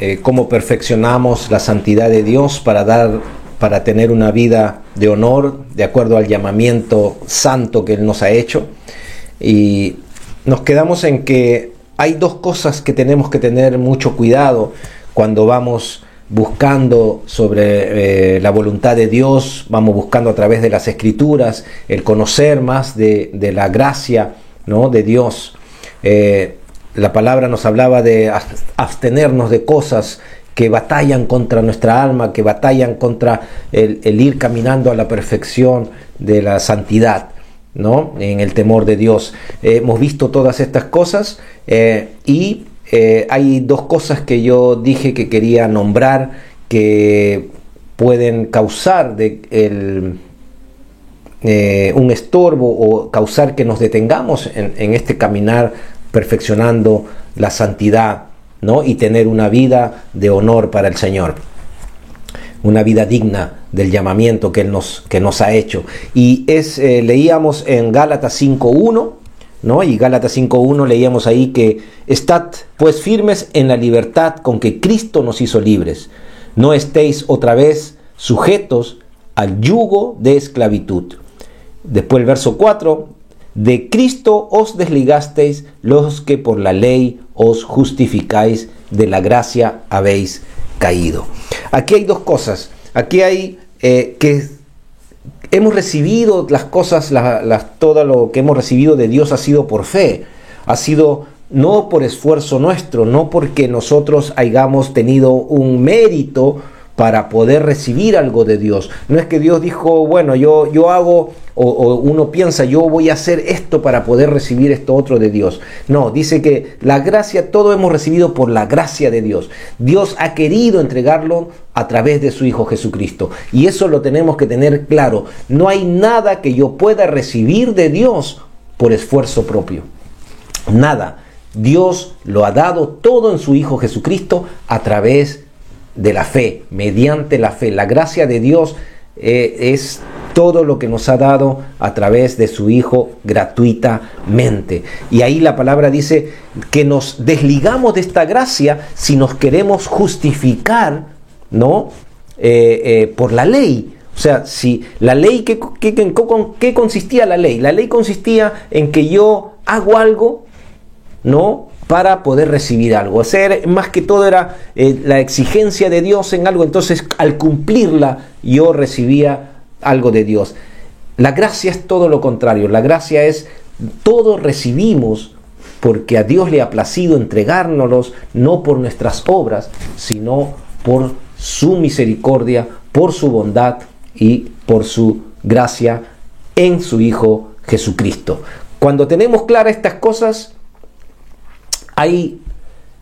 eh, cómo perfeccionamos la santidad de Dios para dar para tener una vida de honor de acuerdo al llamamiento santo que Él nos ha hecho. Y nos quedamos en que hay dos cosas que tenemos que tener mucho cuidado cuando vamos buscando sobre eh, la voluntad de Dios, vamos buscando a través de las escrituras el conocer más de, de la gracia ¿no? de Dios. Eh, la palabra nos hablaba de abstenernos de cosas que batallan contra nuestra alma, que batallan contra el, ir caminando a la perfección de la santidad. ¿no? en el temor de Dios. Eh, hemos visto todas estas cosas eh, y eh, hay dos cosas que yo dije que quería nombrar que pueden causar el, un estorbo o causar que nos detengamos en, en, este caminar perfeccionando la santidad ¿no? y tener una vida de honor para el Señor una vida digna del llamamiento que Él nos, que nos ha hecho. Y es, eh, leíamos en Gálatas 5.1, ¿no? Y Gálatas 5.1 leíamos ahí que estad pues firmes en la libertad con que Cristo nos hizo libres. No estéis otra vez sujetos al yugo de esclavitud. Después el verso 4, de Cristo os desligasteis los que por la ley os justificáis, de la gracia habéis caído. Aquí hay dos cosas. Aquí hay eh, que hemos recibido las cosas, todo lo que hemos recibido de Dios ha sido por fe, ha sido no por esfuerzo nuestro, no porque nosotros hayamos tenido un mérito para poder recibir algo de Dios. No es que Dios dijo, bueno, yo, yo hago, o, uno piensa, yo voy a hacer esto para poder recibir esto otro de Dios. No, dice que la gracia, todo hemos recibido por la gracia de Dios. Dios ha querido entregarlo a través de su Hijo Jesucristo. Y eso lo tenemos que tener claro. No hay nada que yo pueda recibir de Dios por esfuerzo propio. Nada. Dios lo ha dado todo en su Hijo Jesucristo a través de de la fe, mediante la fe. La gracia de Dios eh, es todo lo que nos ha dado a través de su Hijo gratuitamente. Y ahí la palabra dice que nos desligamos de esta gracia si nos queremos justificar, ¿no? Eh, eh, por la ley. O sea, si la ley, ¿qué, qué, qué consistía la ley? La ley consistía en que yo hago algo, ¿no? Para poder recibir algo. Hacer más que todo era eh, la exigencia de Dios en algo, entonces al cumplirla yo recibía algo de Dios. La gracia es todo lo contrario, la gracia es todo recibimos porque a Dios le ha placido entregárnoslos no por nuestras obras, sino por su misericordia, por su bondad y por su gracia en su Hijo Jesucristo. Cuando tenemos claras estas cosas, hay,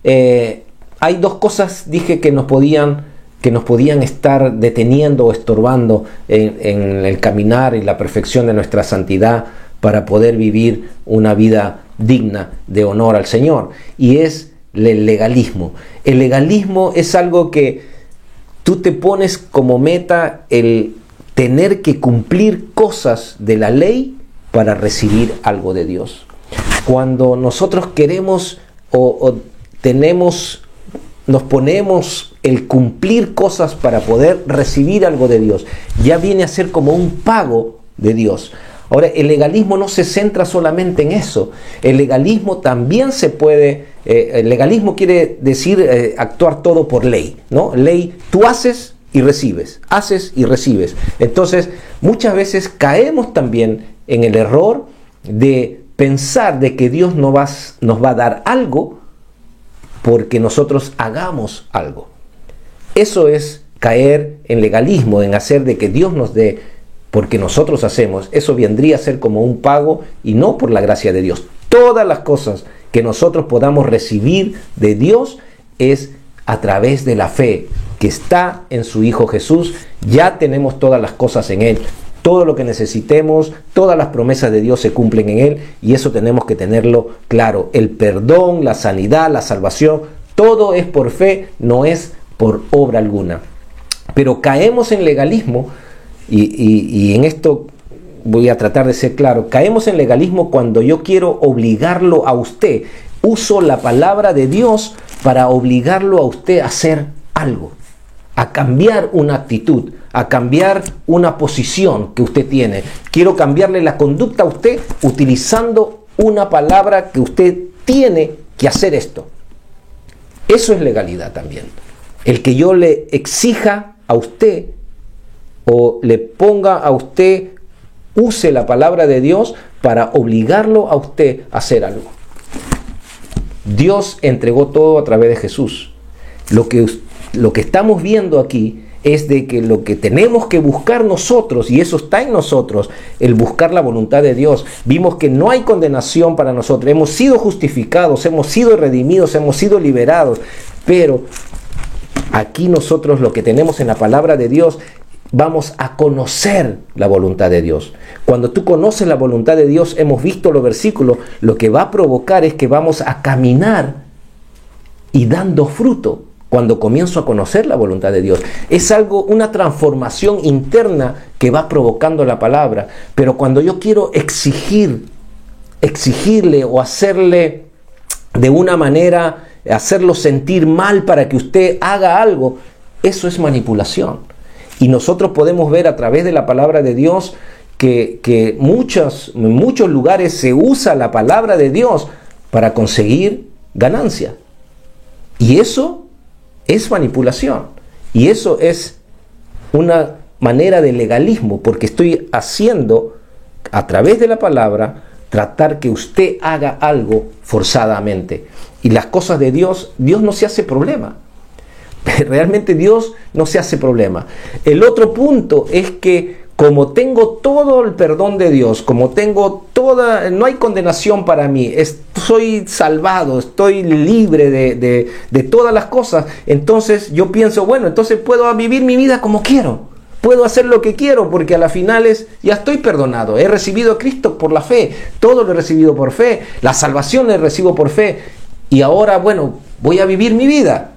eh, hay dos cosas, dije, que nos podían, que nos podían estar deteniendo o estorbando en, en el caminar y la perfección de nuestra santidad para poder vivir una vida digna de honor al Señor. Y es el legalismo. El legalismo es algo que tú te pones como meta el tener que cumplir cosas de la ley para recibir algo de Dios. Cuando nosotros queremos o, tenemos, nos ponemos el cumplir cosas para poder recibir algo de Dios, ya viene a ser como un pago de Dios. Ahora, el legalismo no se centra solamente en eso. El legalismo también se puede, eh, el legalismo quiere decir eh, actuar todo por ley, ¿no? Ley, tú haces y recibes, haces y recibes. Entonces, muchas veces caemos también en el error de pensar de que Dios va, nos va a dar algo porque nosotros hagamos algo. Eso es caer en legalismo, en hacer de que Dios nos dé porque nosotros hacemos. Eso vendría a ser como un pago y no por la gracia de Dios. Todas las cosas que nosotros podamos recibir de Dios es a través de la fe que está en su Hijo Jesús. Ya tenemos todas las cosas en Él. Todo lo que necesitemos, todas las promesas de Dios se cumplen en Él y eso tenemos que tenerlo claro. El perdón, la sanidad, la salvación, todo es por fe, no es por obra alguna. Pero caemos en legalismo y, en esto voy a tratar de ser claro. Caemos en legalismo cuando yo quiero obligarlo a usted. Uso la palabra de Dios para obligarlo a usted a hacer algo, a cambiar una actitud, a cambiar una posición que usted tiene. Quiero cambiarle la conducta a usted utilizando una palabra que usted tiene que hacer esto. Eso es legalidad también. El que yo le exija a usted o le ponga a usted, use la palabra de Dios para obligarlo a usted a hacer algo. Dios entregó todo a través de Jesús. Lo que, lo que estamos viendo aquí es de que lo que tenemos que buscar nosotros, y eso está en nosotros, el buscar la voluntad de Dios. Vimos que no hay condenación para nosotros, hemos sido justificados, hemos sido redimidos, hemos sido liberados, pero aquí nosotros lo que tenemos en la palabra de Dios vamos a conocer la voluntad de Dios. Cuando tú conoces la voluntad de Dios, hemos visto los versículos, lo que va a provocar es que vamos a caminar y dando fruto cuando comienzo a conocer la voluntad de Dios. Es algo, una transformación interna que va provocando la palabra. Pero cuando yo quiero exigir, exigirle o hacerle de una manera, hacerlo sentir mal para que usted haga algo, eso es manipulación. Y nosotros podemos ver a través de la palabra de Dios que, muchos, en muchos lugares se usa la palabra de Dios para conseguir ganancia. Y eso es manipulación. Y eso es una manera de legalismo, porque estoy haciendo a través de la palabra tratar que usted haga algo forzadamente. Y las cosas de Dios, Dios no se hace problema. Realmente Dios no se hace problema. El otro punto es que como tengo todo el perdón de Dios, como tengo toda, no hay condenación para mí, soy salvado, estoy libre de, de, todas las cosas, entonces yo pienso, bueno, entonces puedo vivir mi vida como quiero, puedo hacer lo que quiero, porque a las finales ya estoy perdonado, he recibido a Cristo por la fe, todo lo he recibido por fe, la salvación le recibo por fe, y ahora, bueno, voy a vivir mi vida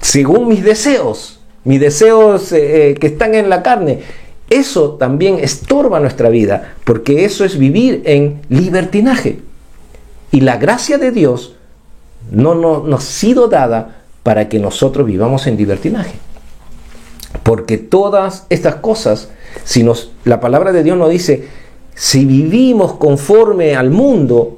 según mis deseos, mis deseos eh, eh, que están en la carne. Eso también estorba nuestra vida, porque eso es vivir en libertinaje. Y la gracia de Dios no, no nos ha sido dada para que nosotros vivamos en libertinaje. Porque todas estas cosas, si nos, la palabra de Dios nos dice, si vivimos conforme al mundo,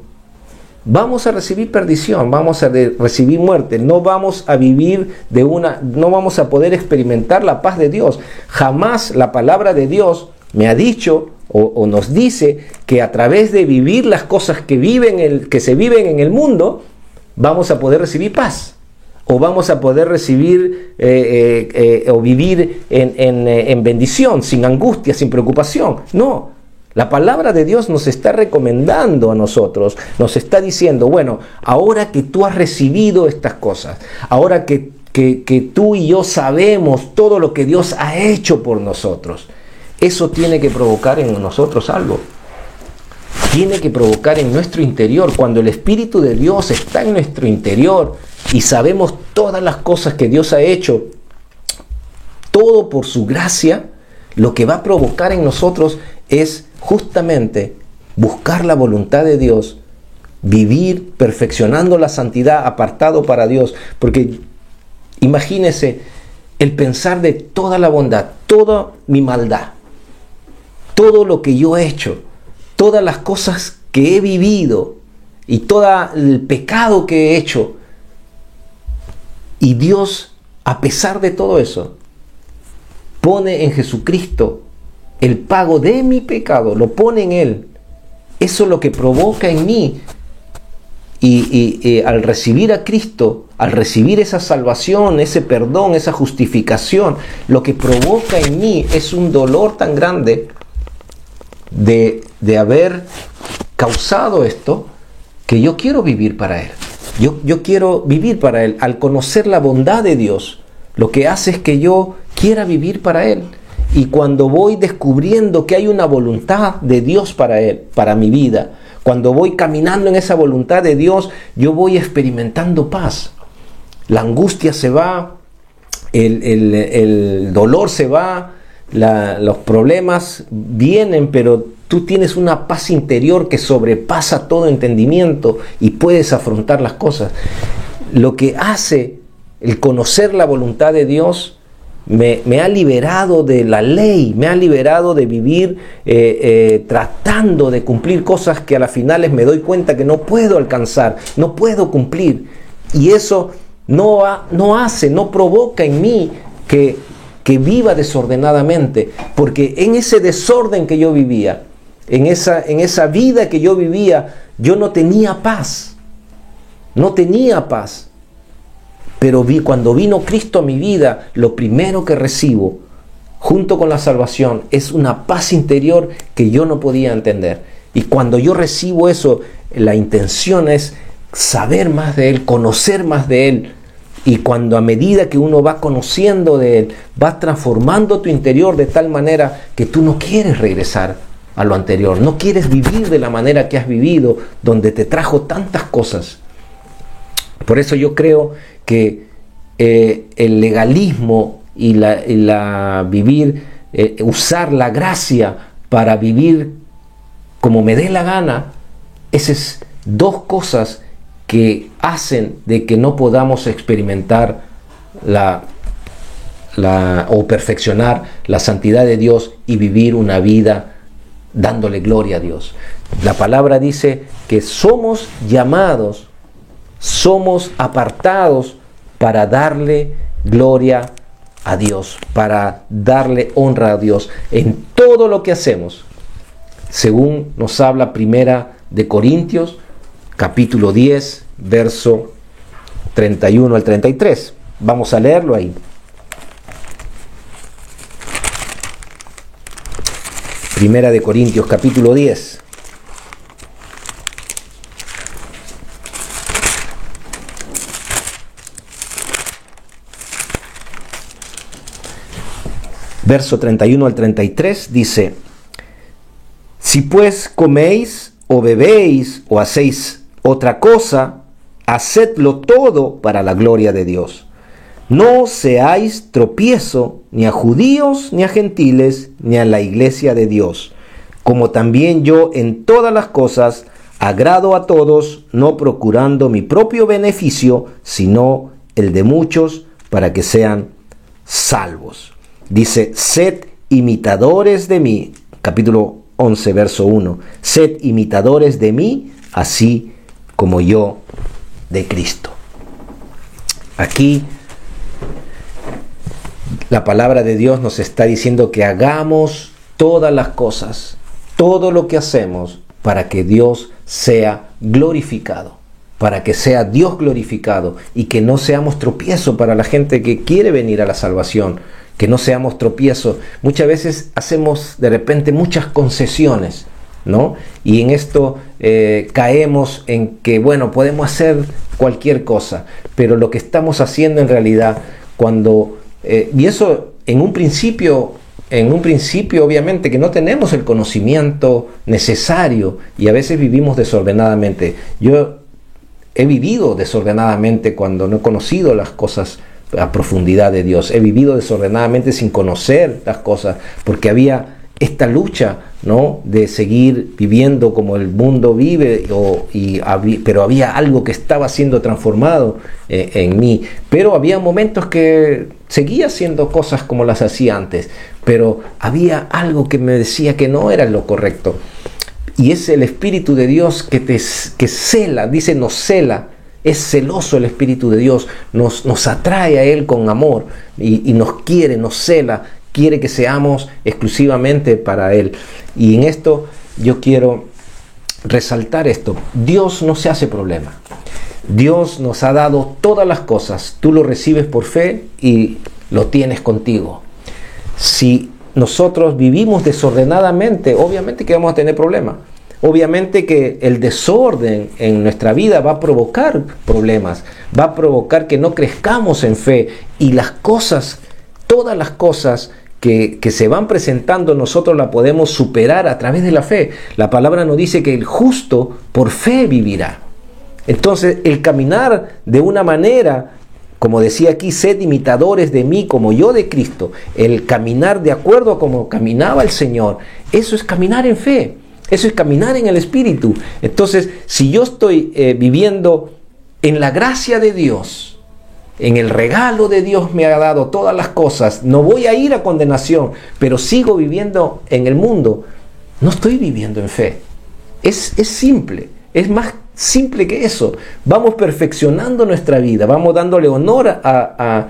vamos a recibir perdición, vamos a recibir muerte, no vamos a vivir de una, no vamos a poder experimentar la paz de Dios. Jamás la palabra de Dios me ha dicho o, nos dice que a través de vivir las cosas que, viven el, que se viven en el mundo, vamos a poder recibir paz. O vamos a poder recibir eh, eh, eh, o vivir en, en bendición, sin angustia, sin preocupación. No, la palabra de Dios nos está recomendando a nosotros, nos está diciendo, bueno, ahora que tú has recibido estas cosas, ahora que, que, tú y yo sabemos todo lo que Dios ha hecho por nosotros, eso tiene que provocar en nosotros algo. Tiene que provocar en nuestro interior, cuando el Espíritu de Dios está en nuestro interior y sabemos todas las cosas que Dios ha hecho, todo por su gracia, lo que va a provocar en nosotros es justamente buscar la voluntad de Dios, vivir perfeccionando la santidad apartado para Dios, porque imagínese el pensar de toda la bondad, toda mi maldad, todo lo que yo he hecho, todas las cosas que he vivido y todo el pecado que he hecho. Y Dios, a pesar de todo eso, pone en Jesucristo el pago de mi pecado, lo pone en Él. Eso es lo que provoca en mí. Y, al recibir a Cristo, al recibir esa salvación, ese perdón, esa justificación, lo que provoca en mí es un dolor tan grande de, de haber causado esto que yo quiero vivir para Él. Yo, yo quiero vivir para Él. Al conocer la bondad de Dios, lo que hace es que yo quiera vivir para Él. Y cuando voy descubriendo que hay una voluntad de Dios para Él, para mi vida, cuando voy caminando en esa voluntad de Dios, yo voy experimentando paz. La angustia se va, el, dolor se va, los problemas vienen, pero tú tienes una paz interior que sobrepasa todo entendimiento y puedes afrontar las cosas. Lo que hace el conocer la voluntad de Dios me, ha liberado de la ley, me ha liberado de vivir eh, eh, tratando de cumplir cosas que a las finales me doy cuenta que no puedo alcanzar, no puedo cumplir. Y eso no, no hace, no provoca en mí que, que viva desordenadamente, porque en ese desorden que yo vivía, en esa, en esa vida que yo vivía, yo no tenía paz, no tenía paz. Pero vi, cuando vino Cristo a mi vida, lo primero que recibo, junto con la salvación, es una paz interior que yo no podía entender. Y cuando yo recibo eso, la intención es saber más de Él, conocer más de Él. Y cuando a medida que uno va conociendo de Él, va transformando tu interior de tal manera que tú no quieres regresar a lo anterior, no quieres vivir de la manera que has vivido, donde te trajo tantas cosas. Por eso yo creo que eh, el legalismo y la, vivir, eh, usar la gracia para vivir como me dé la gana, esas dos cosas que hacen de que no podamos experimentar la, o perfeccionar la santidad de Dios y vivir una vida dándole gloria a Dios. La palabra dice que somos llamados, somos apartados para darle gloria a Dios, para darle honra a Dios en todo lo que hacemos. Según nos habla Primera de Corintios, capítulo 10, verso 31 al 33. Vamos a leerlo ahí. Primera de Corintios, capítulo 10. Verso 31 al 33, dice, si pues coméis o bebéis o hacéis otra cosa, hacedlo todo para la gloria de Dios. No seáis tropiezo ni a judíos ni a gentiles ni a la iglesia de Dios, como también yo en todas las cosas agrado a todos, no procurando mi propio beneficio, sino el de muchos, para que sean salvos. Dice, sed imitadores de mí, capítulo 11, verso 1, sed imitadores de mí, así como yo de Cristo. Aquí la palabra de Dios nos está diciendo que hagamos todas las cosas, todo lo que hacemos para que Dios sea glorificado, para que sea Dios glorificado y que no seamos tropiezo para la gente que quiere venir a la salvación, que no seamos tropiezos. Muchas veces hacemos de repente muchas concesiones, ¿no? Y en esto eh, caemos en que, bueno, podemos hacer cualquier cosa, pero lo que estamos haciendo en realidad, cuando, eh, y eso en un principio, en un principio obviamente que no tenemos el conocimiento necesario y a veces vivimos desordenadamente. Yo he vivido desordenadamente cuando no he conocido las cosas a profundidad de Dios. He vivido desordenadamente sin conocer las cosas, porque había esta lucha, ¿no? De seguir viviendo como el mundo vive, y, pero había algo que estaba siendo transformado eh, en mí. Pero había momentos que seguía haciendo cosas como las hacía antes. pero había algo que me decía que no era lo correcto. Y es el Espíritu de Dios que te que cela, dice nos cela, es celoso el Espíritu de Dios, nos, nos atrae a Él con amor y, y nos quiere, nos cela, quiere que seamos exclusivamente para Él. Y en esto yo quiero resaltar esto. Dios no se hace problema. Dios nos ha dado todas las cosas. Tú lo recibes por fe y lo tienes contigo. Si nosotros vivimos desordenadamente, obviamente que vamos a tener problemas. Obviamente que el desorden en nuestra vida va a provocar problemas, va a provocar que no crezcamos en fe y las cosas, todas las cosas que, que, se van presentando nosotros la podemos superar a través de la fe. La palabra nos dice que el justo por fe vivirá. Entonces el caminar de una manera como decía aquí, sed imitadores de mí como yo de Cristo. El caminar de acuerdo a como caminaba el Señor, eso es caminar en fe, eso es caminar en el Espíritu. Entonces, si yo estoy eh, viviendo en la gracia de Dios, en el regalo de Dios me ha dado todas las cosas, no voy a ir a condenación, pero sigo viviendo en el mundo, no estoy viviendo en fe. Es, es simple, es más Simple que eso. Vamos perfeccionando nuestra vida, vamos dándole honor a,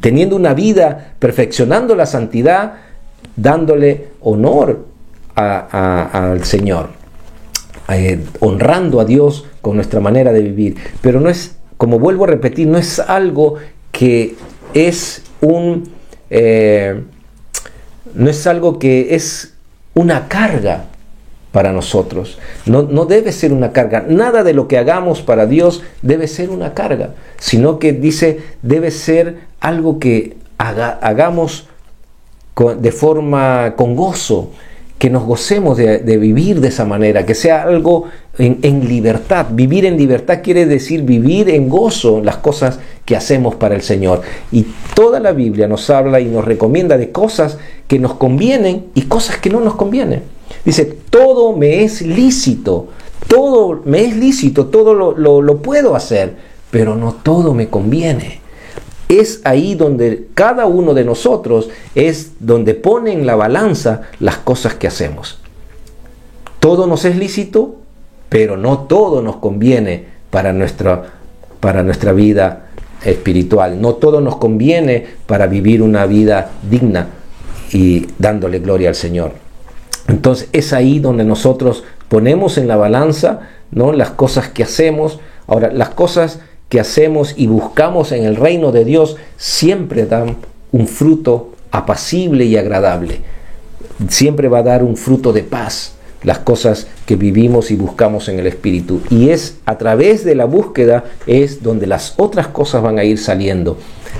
teniendo una vida, perfeccionando la santidad, dándole honor al Señor, eh, honrando a Dios con nuestra manera de vivir. Pero no es, como vuelvo a repetir, no es algo que es un... Eh, no es algo que es una carga para nosotros. No, no, debe ser una carga. Nada de lo que hagamos para Dios debe ser una carga, sino que dice debe ser algo que hagamos de forma con gozo, que nos gocemos de, vivir de esa manera, que sea algo en, libertad. Vivir en libertad quiere decir vivir en gozo las cosas que hacemos para el Señor. Y toda la Biblia nos habla y nos recomienda de cosas que nos convienen y cosas que no nos convienen. Dice, todo me es lícito, todo me es lícito, todo lo, puedo hacer, pero no todo me conviene. Es ahí donde cada uno de nosotros es donde pone en la balanza las cosas que hacemos. Todo nos es lícito, pero no todo nos conviene para nuestra, para nuestra vida espiritual. No todo nos conviene para vivir una vida digna y dándole gloria al Señor. Entonces es ahí donde nosotros ponemos en la balanza ¿no? las cosas que hacemos. Ahora, las cosas que hacemos y buscamos en el reino de Dios siempre dan un fruto apacible y agradable. Siempre va a dar un fruto de paz las cosas que vivimos y buscamos en el Espíritu. Y es a través de la búsqueda es donde las otras cosas van a ir saliendo.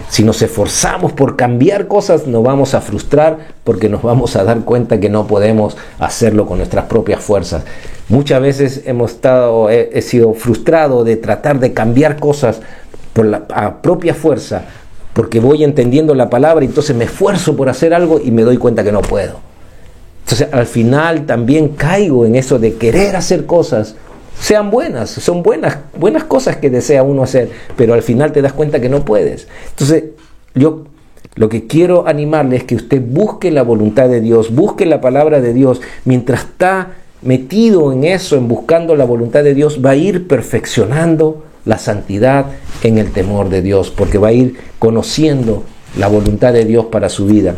Si nos esforzamos por cambiar cosas, nos vamos a frustrar porque nos vamos a dar cuenta que no podemos hacerlo con nuestras propias fuerzas. Muchas veces hemos estado, he, sido frustrado de tratar de cambiar cosas por la propia fuerza, porque voy entendiendo la palabra y entonces me esfuerzo por hacer algo y me doy cuenta que no puedo. Entonces al final también caigo en eso de querer hacer cosas sean buenas, son buenas, buenas cosas que desea uno hacer, pero al final te das cuenta que no puedes. Entonces, yo lo que quiero animarle es que usted busque la voluntad de Dios, busque la palabra de Dios, mientras está metido en eso, en buscando la voluntad de Dios, va a ir perfeccionando la santidad en el temor de Dios, porque va a ir conociendo la voluntad de Dios para su vida.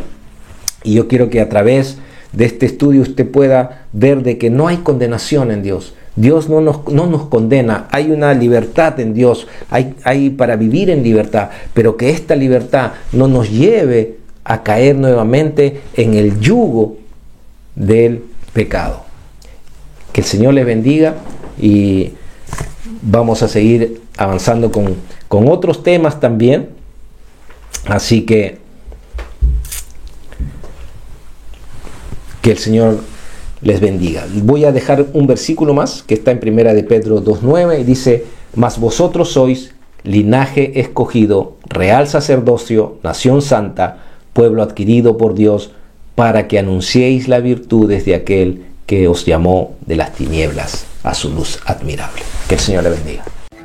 Y yo quiero que a través de este estudio usted pueda ver de que no hay condenación en Dios. Dios no nos, no nos, condena, hay una libertad en Dios, hay, hay para vivir en libertad, pero que esta libertad no nos lleve a caer nuevamente en el yugo del pecado. Que el Señor les bendiga y vamos a seguir avanzando con, con otros temas también. Así que que el Señor les bendiga. Voy a dejar un versículo más que está en primera de Pedro 2.9 y dice, mas vosotros sois linaje escogido, real sacerdocio, nación santa, pueblo adquirido por Dios, para que anunciéis las virtudes de aquel que os llamó de las tinieblas a su luz admirable. Que el Señor le bendiga.